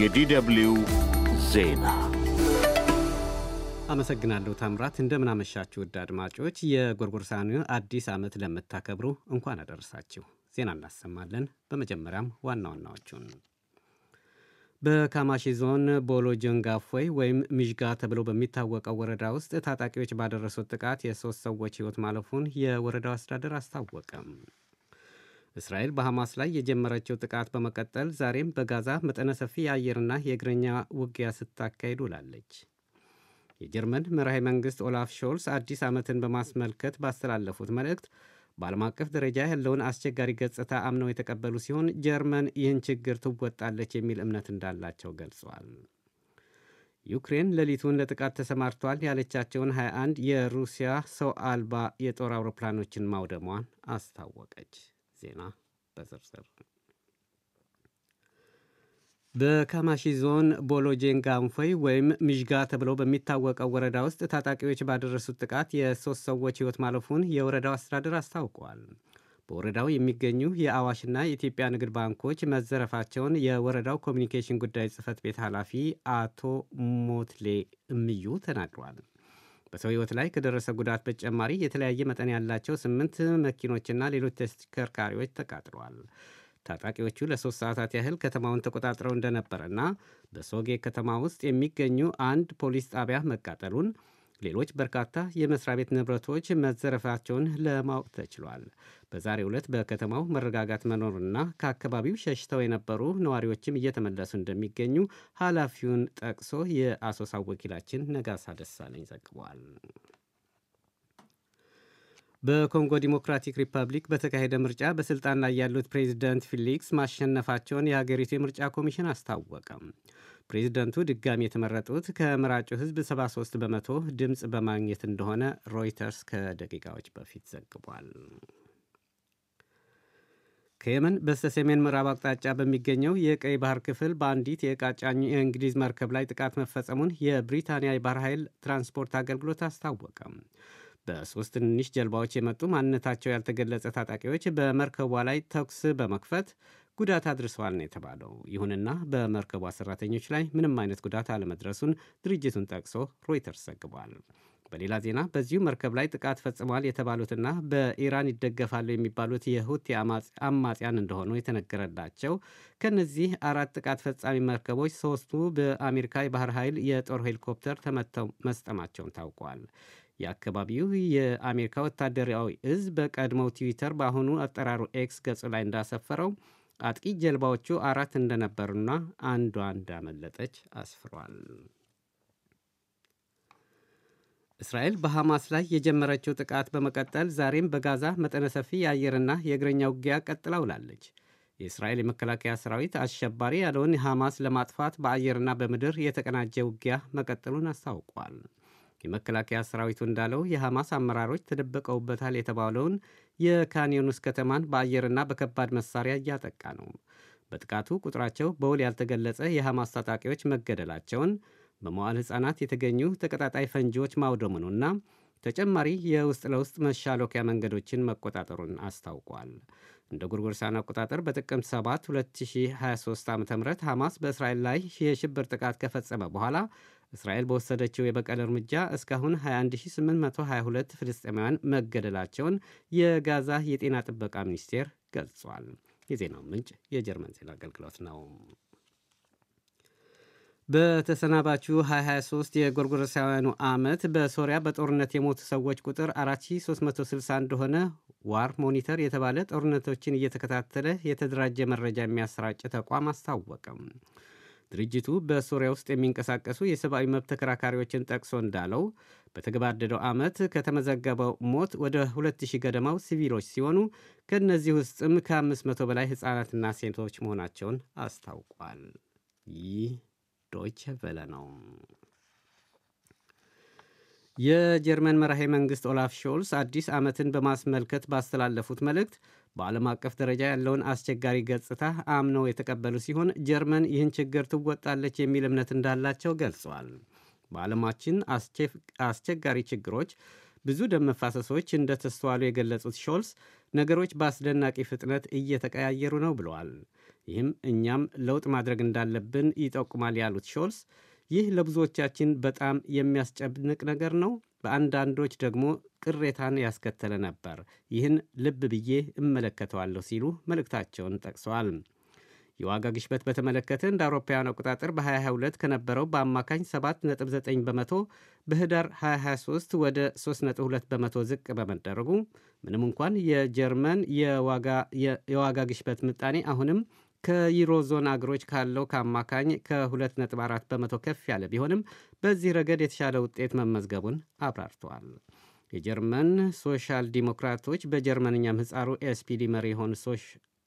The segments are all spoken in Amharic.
የዲደብልዩ ዜና አመሰግናለሁ ታምራት። እንደምናመሻችሁ ውድ አድማጮች፣ የጎርጎርሳኑ አዲስ ዓመት ለምታከብሩ እንኳን አደረሳችሁ። ዜና እናሰማለን። በመጀመሪያም ዋና ዋናዎቹን በካማሺ ዞን ቦሎ ጀንጋፎይ ወይም ሚዥጋ ተብሎ በሚታወቀው ወረዳ ውስጥ ታጣቂዎች ባደረሱት ጥቃት የሦስት ሰዎች ሕይወት ማለፉን የወረዳው አስተዳደር አስታወቀም። እስራኤል በሐማስ ላይ የጀመረችው ጥቃት በመቀጠል ዛሬም በጋዛ መጠነ ሰፊ የአየርና የእግረኛ ውጊያ ስታካሂድ ውላለች። የጀርመን መራሄ መንግሥት ኦላፍ ሾልስ አዲስ ዓመትን በማስመልከት ባስተላለፉት መልእክት በዓለም አቀፍ ደረጃ ያለውን አስቸጋሪ ገጽታ አምነው የተቀበሉ ሲሆን ጀርመን ይህን ችግር ትወጣለች የሚል እምነት እንዳላቸው ገልጿል። ዩክሬን ሌሊቱን ለጥቃት ተሰማርቷል ያለቻቸውን 21 የሩሲያ ሰው አልባ የጦር አውሮፕላኖችን ማውደሟን አስታወቀች። ዜና በዝርዝር በካማሺ ዞን በሎ ጅጋንፎይ ወይም ምዥጋ ተብሎ በሚታወቀው ወረዳ ውስጥ ታጣቂዎች ባደረሱት ጥቃት የሦስት ሰዎች ሕይወት ማለፉን የወረዳው አስተዳደር አስታውቋል። በወረዳው የሚገኙ የአዋሽና የኢትዮጵያ ንግድ ባንኮች መዘረፋቸውን የወረዳው ኮሚኒኬሽን ጉዳይ ጽሕፈት ቤት ኃላፊ አቶ ሞትሌ እምዩ ተናግረዋል። በሰው ሕይወት ላይ ከደረሰ ጉዳት በተጨማሪ የተለያየ መጠን ያላቸው ስምንት መኪኖችና ሌሎች ተሽከርካሪዎች ተቃጥለዋል። ታጣቂዎቹ ለሶስት ሰዓታት ያህል ከተማውን ተቆጣጥረው እንደነበረና በሶጌ ከተማ ውስጥ የሚገኙ አንድ ፖሊስ ጣቢያ መቃጠሉን፣ ሌሎች በርካታ የመስሪያ ቤት ንብረቶች መዘረፋቸውን ለማወቅ ተችሏል። በዛሬው ዕለት በከተማው መረጋጋት መኖርና ከአካባቢው ሸሽተው የነበሩ ነዋሪዎችም እየተመለሱ እንደሚገኙ ኃላፊውን ጠቅሶ የአሶሳው ወኪላችን ነጋሳ ደሳለኝ ዘግቧል። በኮንጎ ዲሞክራቲክ ሪፐብሊክ በተካሄደ ምርጫ በስልጣን ላይ ያሉት ፕሬዚደንት ፊሊክስ ማሸነፋቸውን የሀገሪቱ የምርጫ ኮሚሽን አስታወቀም። ፕሬዚደንቱ ድጋሚ የተመረጡት ከመራጩ ሕዝብ 73 በመቶ ድምፅ በማግኘት እንደሆነ ሮይተርስ ከደቂቃዎች በፊት ዘግቧል። ከየመን በስተ ሰሜን ምዕራብ አቅጣጫ በሚገኘው የቀይ ባህር ክፍል በአንዲት የዕቃ ጫኝ የእንግሊዝ መርከብ ላይ ጥቃት መፈጸሙን የብሪታንያ የባህር ኃይል ትራንስፖርት አገልግሎት አስታወቀም። በሦስት ትንንሽ ጀልባዎች የመጡ ማንነታቸው ያልተገለጸ ታጣቂዎች በመርከቧ ላይ ተኩስ በመክፈት ጉዳት አድርሰዋል ነው የተባለው። ይሁንና በመርከቧ ሰራተኞች ላይ ምንም አይነት ጉዳት አለመድረሱን ድርጅቱን ጠቅሶ ሮይተርስ ዘግቧል። በሌላ ዜና በዚሁ መርከብ ላይ ጥቃት ፈጽመዋል የተባሉትና በኢራን ይደገፋሉ የሚባሉት የሁቲ አማጽያን እንደሆኑ የተነገረላቸው ከነዚህ አራት ጥቃት ፈጻሚ መርከቦች ሶስቱ በአሜሪካ የባህር ኃይል የጦር ሄሊኮፕተር ተመተው መስጠማቸውን ታውቋል። የአካባቢው የአሜሪካ ወታደራዊ እዝ በቀድሞው ትዊተር በአሁኑ አጠራሩ ኤክስ ገጹ ላይ እንዳሰፈረው አጥቂ ጀልባዎቹ አራት እንደነበሩና አንዷ እንዳመለጠች አስፍሯል። እስራኤል በሐማስ ላይ የጀመረችው ጥቃት በመቀጠል ዛሬም በጋዛ መጠነ ሰፊ የአየርና የእግረኛ ውጊያ ቀጥላ ውላለች። የእስራኤል የመከላከያ ሰራዊት አሸባሪ ያለውን ሐማስ ለማጥፋት በአየርና በምድር የተቀናጀ ውጊያ መቀጠሉን አስታውቋል። የመከላከያ ሰራዊቱ እንዳለው የሐማስ አመራሮች ተደብቀውበታል የተባለውን የካንዮኑስ ከተማን በአየርና በከባድ መሳሪያ እያጠቃ ነው። በጥቃቱ ቁጥራቸው በውል ያልተገለጸ የሐማስ ታጣቂዎች መገደላቸውን፣ በመዋል ሕፃናት የተገኙ ተቀጣጣይ ፈንጂዎች ማውደሙንና ተጨማሪ የውስጥ ለውስጥ መሻሎኪያ መንገዶችን መቆጣጠሩን አስታውቋል። እንደ ጎርጎሮሳውያን አቆጣጠር በጥቅምት 7 2023 ዓ ም ሐማስ በእስራኤል ላይ የሽብር ጥቃት ከፈጸመ በኋላ እስራኤል በወሰደችው የበቀል እርምጃ እስካሁን 21822 ፍልስጤማውያን መገደላቸውን የጋዛ የጤና ጥበቃ ሚኒስቴር ገልጿል። የዜናው ምንጭ የጀርመን ዜና አገልግሎት ነው። በተሰናባቹ 2023 የጎርጎሮሳውያኑ ዓመት በሶሪያ በጦርነት የሞቱ ሰዎች ቁጥር 4360 እንደሆነ ዋር ሞኒተር የተባለ ጦርነቶችን እየተከታተለ የተደራጀ መረጃ የሚያሰራጭ ተቋም አስታወቀም። ድርጅቱ በሶሪያ ውስጥ የሚንቀሳቀሱ የሰብአዊ መብት ተከራካሪዎችን ጠቅሶ እንዳለው በተገባደደው ዓመት ከተመዘገበው ሞት ወደ 2000 ገደማው ሲቪሎች ሲሆኑ ከእነዚህ ውስጥም ከ500 በላይ ሕፃናትና ሴቶች መሆናቸውን አስታውቋል። ይህ ዶይቸ ቬለ ነው። የጀርመን መራሄ መንግሥት ኦላፍ ሾልስ አዲስ ዓመትን በማስመልከት ባስተላለፉት መልእክት በዓለም አቀፍ ደረጃ ያለውን አስቸጋሪ ገጽታ አምነው የተቀበሉ ሲሆን ጀርመን ይህን ችግር ትወጣለች የሚል እምነት እንዳላቸው ገልጸዋል። በዓለማችን አስቸጋሪ ችግሮች ብዙ ደም መፋሰሶች እንደተስተዋሉ የገለጹት ሾልስ ነገሮች በአስደናቂ ፍጥነት እየተቀያየሩ ነው ብለዋል። ይህም እኛም ለውጥ ማድረግ እንዳለብን ይጠቁማል ያሉት ሾልስ ይህ ለብዙዎቻችን በጣም የሚያስጨንቅ ነገር ነው፣ በአንዳንዶች ደግሞ ቅሬታን ያስከተለ ነበር። ይህን ልብ ብዬ እመለከተዋለሁ ሲሉ መልእክታቸውን ጠቅሰዋል። የዋጋ ግሽበት በተመለከተ እንደ አውሮፓውያን አቆጣጠር በ2022 ከነበረው በአማካኝ 7.9 በመቶ በህዳር 2023 ወደ 3.2 በመቶ ዝቅ በመደረጉ ምንም እንኳን የጀርመን የዋጋ ግሽበት ምጣኔ አሁንም ከዩሮ ዞን አገሮች ካለው ከአማካኝ ከ2.4 በመቶ ከፍ ያለ ቢሆንም በዚህ ረገድ የተሻለ ውጤት መመዝገቡን አብራርተዋል። የጀርመን ሶሻል ዲሞክራቶች በጀርመንኛ ምህጻሩ ኤስፒዲ መሪ የሆኑ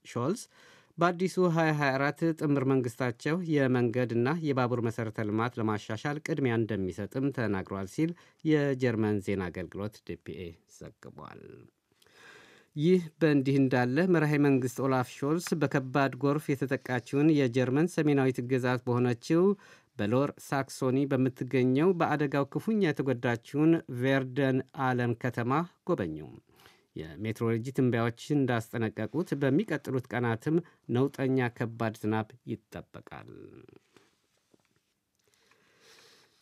ሾልስ በአዲሱ 2024 ጥምር መንግስታቸው የመንገድና የባቡር መሠረተ ልማት ለማሻሻል ቅድሚያ እንደሚሰጥም ተናግረዋል ሲል የጀርመን ዜና አገልግሎት ዲፒኤ ዘግቧል። ይህ በእንዲህ እንዳለ መራሄ መንግሥት ኦላፍ ሾልስ በከባድ ጎርፍ የተጠቃችውን የጀርመን ሰሜናዊት ግዛት በሆነችው በሎወር ሳክሶኒ በምትገኘው በአደጋው ክፉኛ የተጎዳችውን ቬርደን አለም ከተማ ጎበኙ። የሜትሮሎጂ ትንበያዎች እንዳስጠነቀቁት በሚቀጥሉት ቀናትም ነውጠኛ ከባድ ዝናብ ይጠበቃል።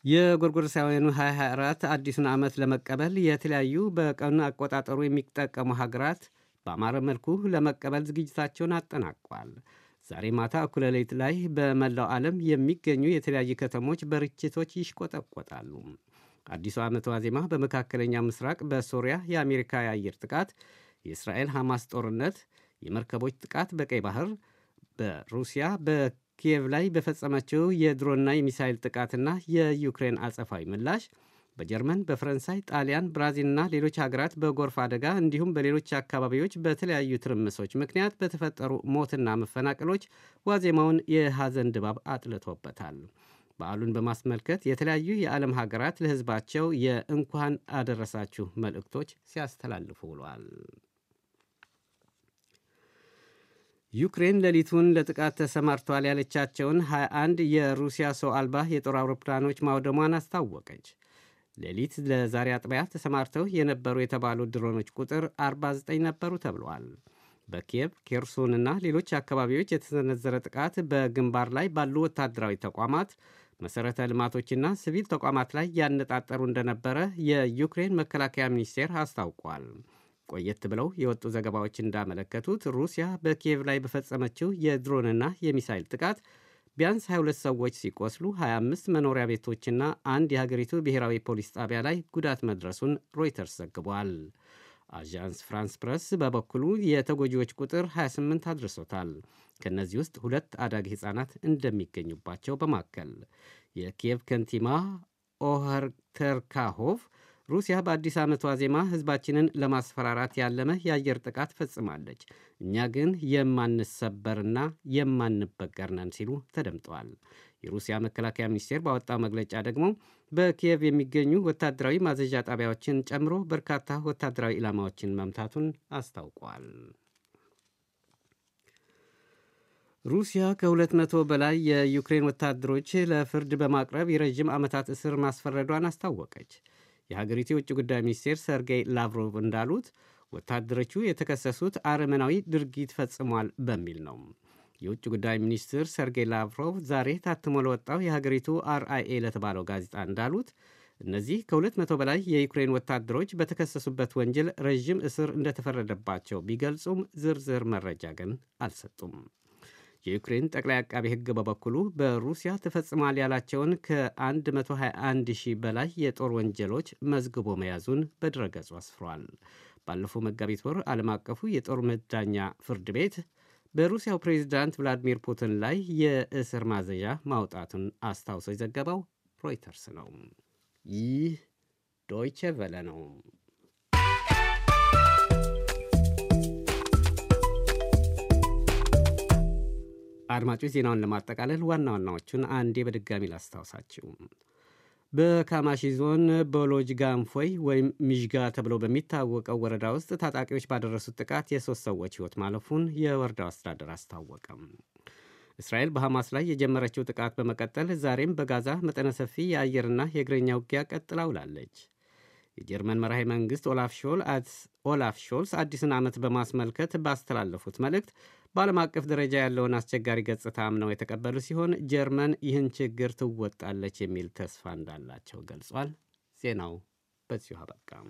የጎርጎሮሳውያኑ 2024 አዲሱን ዓመት ለመቀበል የተለያዩ በቀኑ አቆጣጠሩ የሚጠቀሙ ሀገራት በአማረ መልኩ ለመቀበል ዝግጅታቸውን አጠናቋል። ዛሬ ማታ እኩለ ሌሊት ላይ በመላው ዓለም የሚገኙ የተለያዩ ከተሞች በርችቶች ይሽቆጠቆጣሉ። አዲሱ ዓመት ዋዜማ በመካከለኛ ምስራቅ በሶሪያ የአሜሪካ የአየር ጥቃት፣ የእስራኤል ሐማስ ጦርነት፣ የመርከቦች ጥቃት በቀይ ባህር፣ በሩሲያ በኪየቭ ላይ በፈጸመችው የድሮና የሚሳይል ጥቃትና የዩክሬን አጸፋዊ ምላሽ፣ በጀርመን፣ በፈረንሳይ፣ ጣሊያን፣ ብራዚልና ሌሎች ሀገራት በጎርፍ አደጋ እንዲሁም በሌሎች አካባቢዎች በተለያዩ ትርምሶች ምክንያት በተፈጠሩ ሞትና መፈናቀሎች ዋዜማውን የሐዘን ድባብ አጥልቶበታል። በዓሉን በማስመልከት የተለያዩ የዓለም ሀገራት ለሕዝባቸው የእንኳን አደረሳችሁ መልእክቶች ሲያስተላልፉ ውሏል። ዩክሬን ሌሊቱን ለጥቃት ተሰማርተዋል ያለቻቸውን 21 የሩሲያ ሰው አልባ የጦር አውሮፕላኖች ማውደሟን አስታወቀች። ሌሊት ለዛሬ አጥቢያ ተሰማርተው የነበሩ የተባሉ ድሮኖች ቁጥር 49 ነበሩ ተብለዋል። በኪየቭ ኬርሶንና ሌሎች አካባቢዎች የተሰነዘረ ጥቃት በግንባር ላይ ባሉ ወታደራዊ ተቋማት መሠረተ ልማቶችና ሲቪል ተቋማት ላይ ያነጣጠሩ እንደነበረ የዩክሬን መከላከያ ሚኒስቴር አስታውቋል። ቆየት ብለው የወጡ ዘገባዎች እንዳመለከቱት ሩሲያ በኪየቭ ላይ በፈጸመችው የድሮንና የሚሳይል ጥቃት ቢያንስ 22 ሰዎች ሲቆስሉ 25 መኖሪያ ቤቶችና አንድ የሀገሪቱ ብሔራዊ ፖሊስ ጣቢያ ላይ ጉዳት መድረሱን ሮይተርስ ዘግቧል። አዣንስ ፍራንስ ፕረስ በበኩሉ የተጎጂዎች ቁጥር 28 አድርሶታል። ከእነዚህ ውስጥ ሁለት አዳጊ ሕፃናት እንደሚገኙባቸው በማከል የኪየቭ ከንቲባ ኦኸር ተርካሆቭ ሩሲያ በአዲስ ዓመት ዋዜማ ሕዝባችንን ለማስፈራራት ያለመ የአየር ጥቃት ፈጽማለች፣ እኛ ግን የማንሰበርና የማንበገር ነን ሲሉ ተደምጠዋል። የሩሲያ መከላከያ ሚኒስቴር ባወጣው መግለጫ ደግሞ በኪየቭ የሚገኙ ወታደራዊ ማዘዣ ጣቢያዎችን ጨምሮ በርካታ ወታደራዊ ኢላማዎችን መምታቱን አስታውቋል። ሩሲያ ከ200 በላይ የዩክሬን ወታደሮች ለፍርድ በማቅረብ የረዥም ዓመታት እስር ማስፈረዷን አስታወቀች። የሀገሪቱ የውጭ ጉዳይ ሚኒስቴር ሰርጌይ ላቭሮቭ እንዳሉት ወታደሮቹ የተከሰሱት አረመናዊ ድርጊት ፈጽሟል በሚል ነው። የውጭ ጉዳይ ሚኒስትር ሰርጌይ ላቭሮቭ ዛሬ ታትሞ ለወጣው የሀገሪቱ አርአይኤ ለተባለው ጋዜጣ እንዳሉት እነዚህ ከ200 በላይ የዩክሬን ወታደሮች በተከሰሱበት ወንጀል ረዥም እስር እንደተፈረደባቸው ቢገልጹም ዝርዝር መረጃ ግን አልሰጡም። የዩክሬን ጠቅላይ አቃቤ ሕግ በበኩሉ በሩሲያ ተፈጽሟል ያላቸውን ከ121 ሺህ በላይ የጦር ወንጀሎች መዝግቦ መያዙን በድረገጹ አስፍሯል። ባለፈው መጋቢት ወር ዓለም አቀፉ የጦር መዳኛ ፍርድ ቤት በሩሲያው ፕሬዚዳንት ቭላዲሚር ፑቲን ላይ የእስር ማዘዣ ማውጣቱን አስታውሶ የዘገበው ሮይተርስ ነው። ይህ ዶይቸ ቨለ ነው። አድማጮች ዜናውን ለማጠቃለል ዋና ዋናዎቹን አንዴ በድጋሚ ላስታውሳችሁ። በካማሺ ዞን በሎጅ ጋንፎይ ወይም ሚዥጋ ተብሎ በሚታወቀው ወረዳ ውስጥ ታጣቂዎች ባደረሱት ጥቃት የሦስት ሰዎች ሕይወት ማለፉን የወረዳው አስተዳደር አስታወቀም። እስራኤል በሐማስ ላይ የጀመረችው ጥቃት በመቀጠል ዛሬም በጋዛ መጠነ ሰፊ የአየርና የእግረኛ ውጊያ ቀጥላ ውላለች። የጀርመን መራሄ መንግሥት ኦላፍ ሾልስ አዲሱን ዓመት በማስመልከት ባስተላለፉት መልእክት በዓለም አቀፍ ደረጃ ያለውን አስቸጋሪ ገጽታ አምነው የተቀበሉ ሲሆን ጀርመን ይህን ችግር ትወጣለች የሚል ተስፋ እንዳላቸው ገልጿል። ዜናው በዚሁ አበቃም።